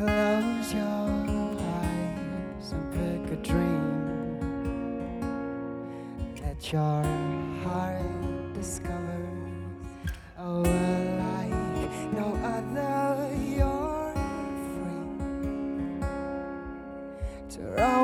Close your eyes and pick a dream. Let your heart discover a world like no other. You're free to roam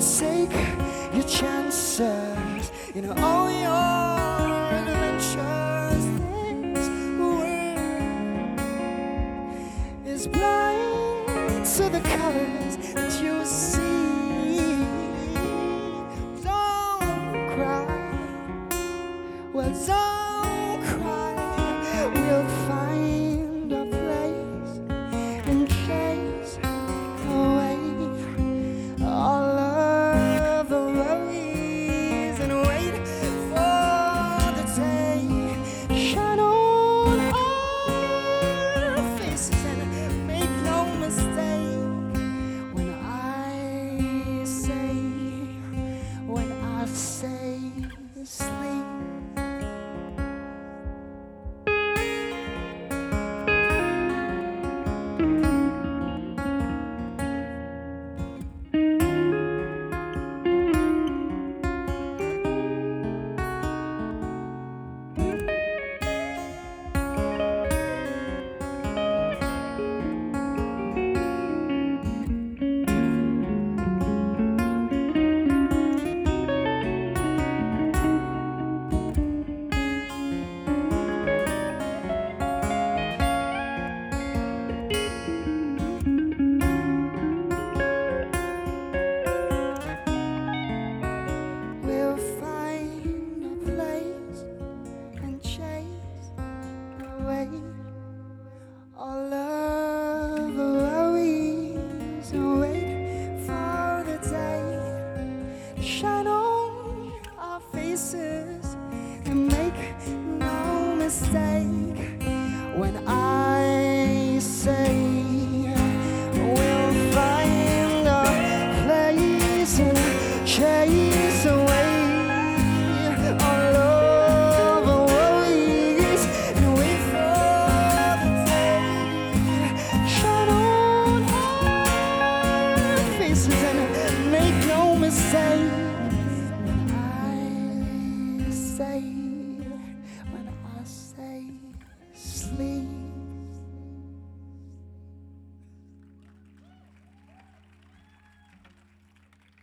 take your chances in all your adventures. This world is blind to the colors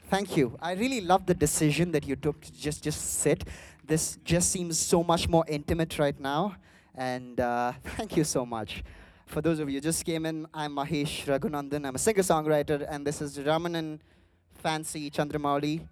Thank you. I really love the decision that you took to just just sit. This just seems so much more intimate right now, and uh, thank you so much. For those of you who just came in, I'm Mahesh Raghunandan. I'm a singer-songwriter, and this is Ramanan Fancy Chandramouli.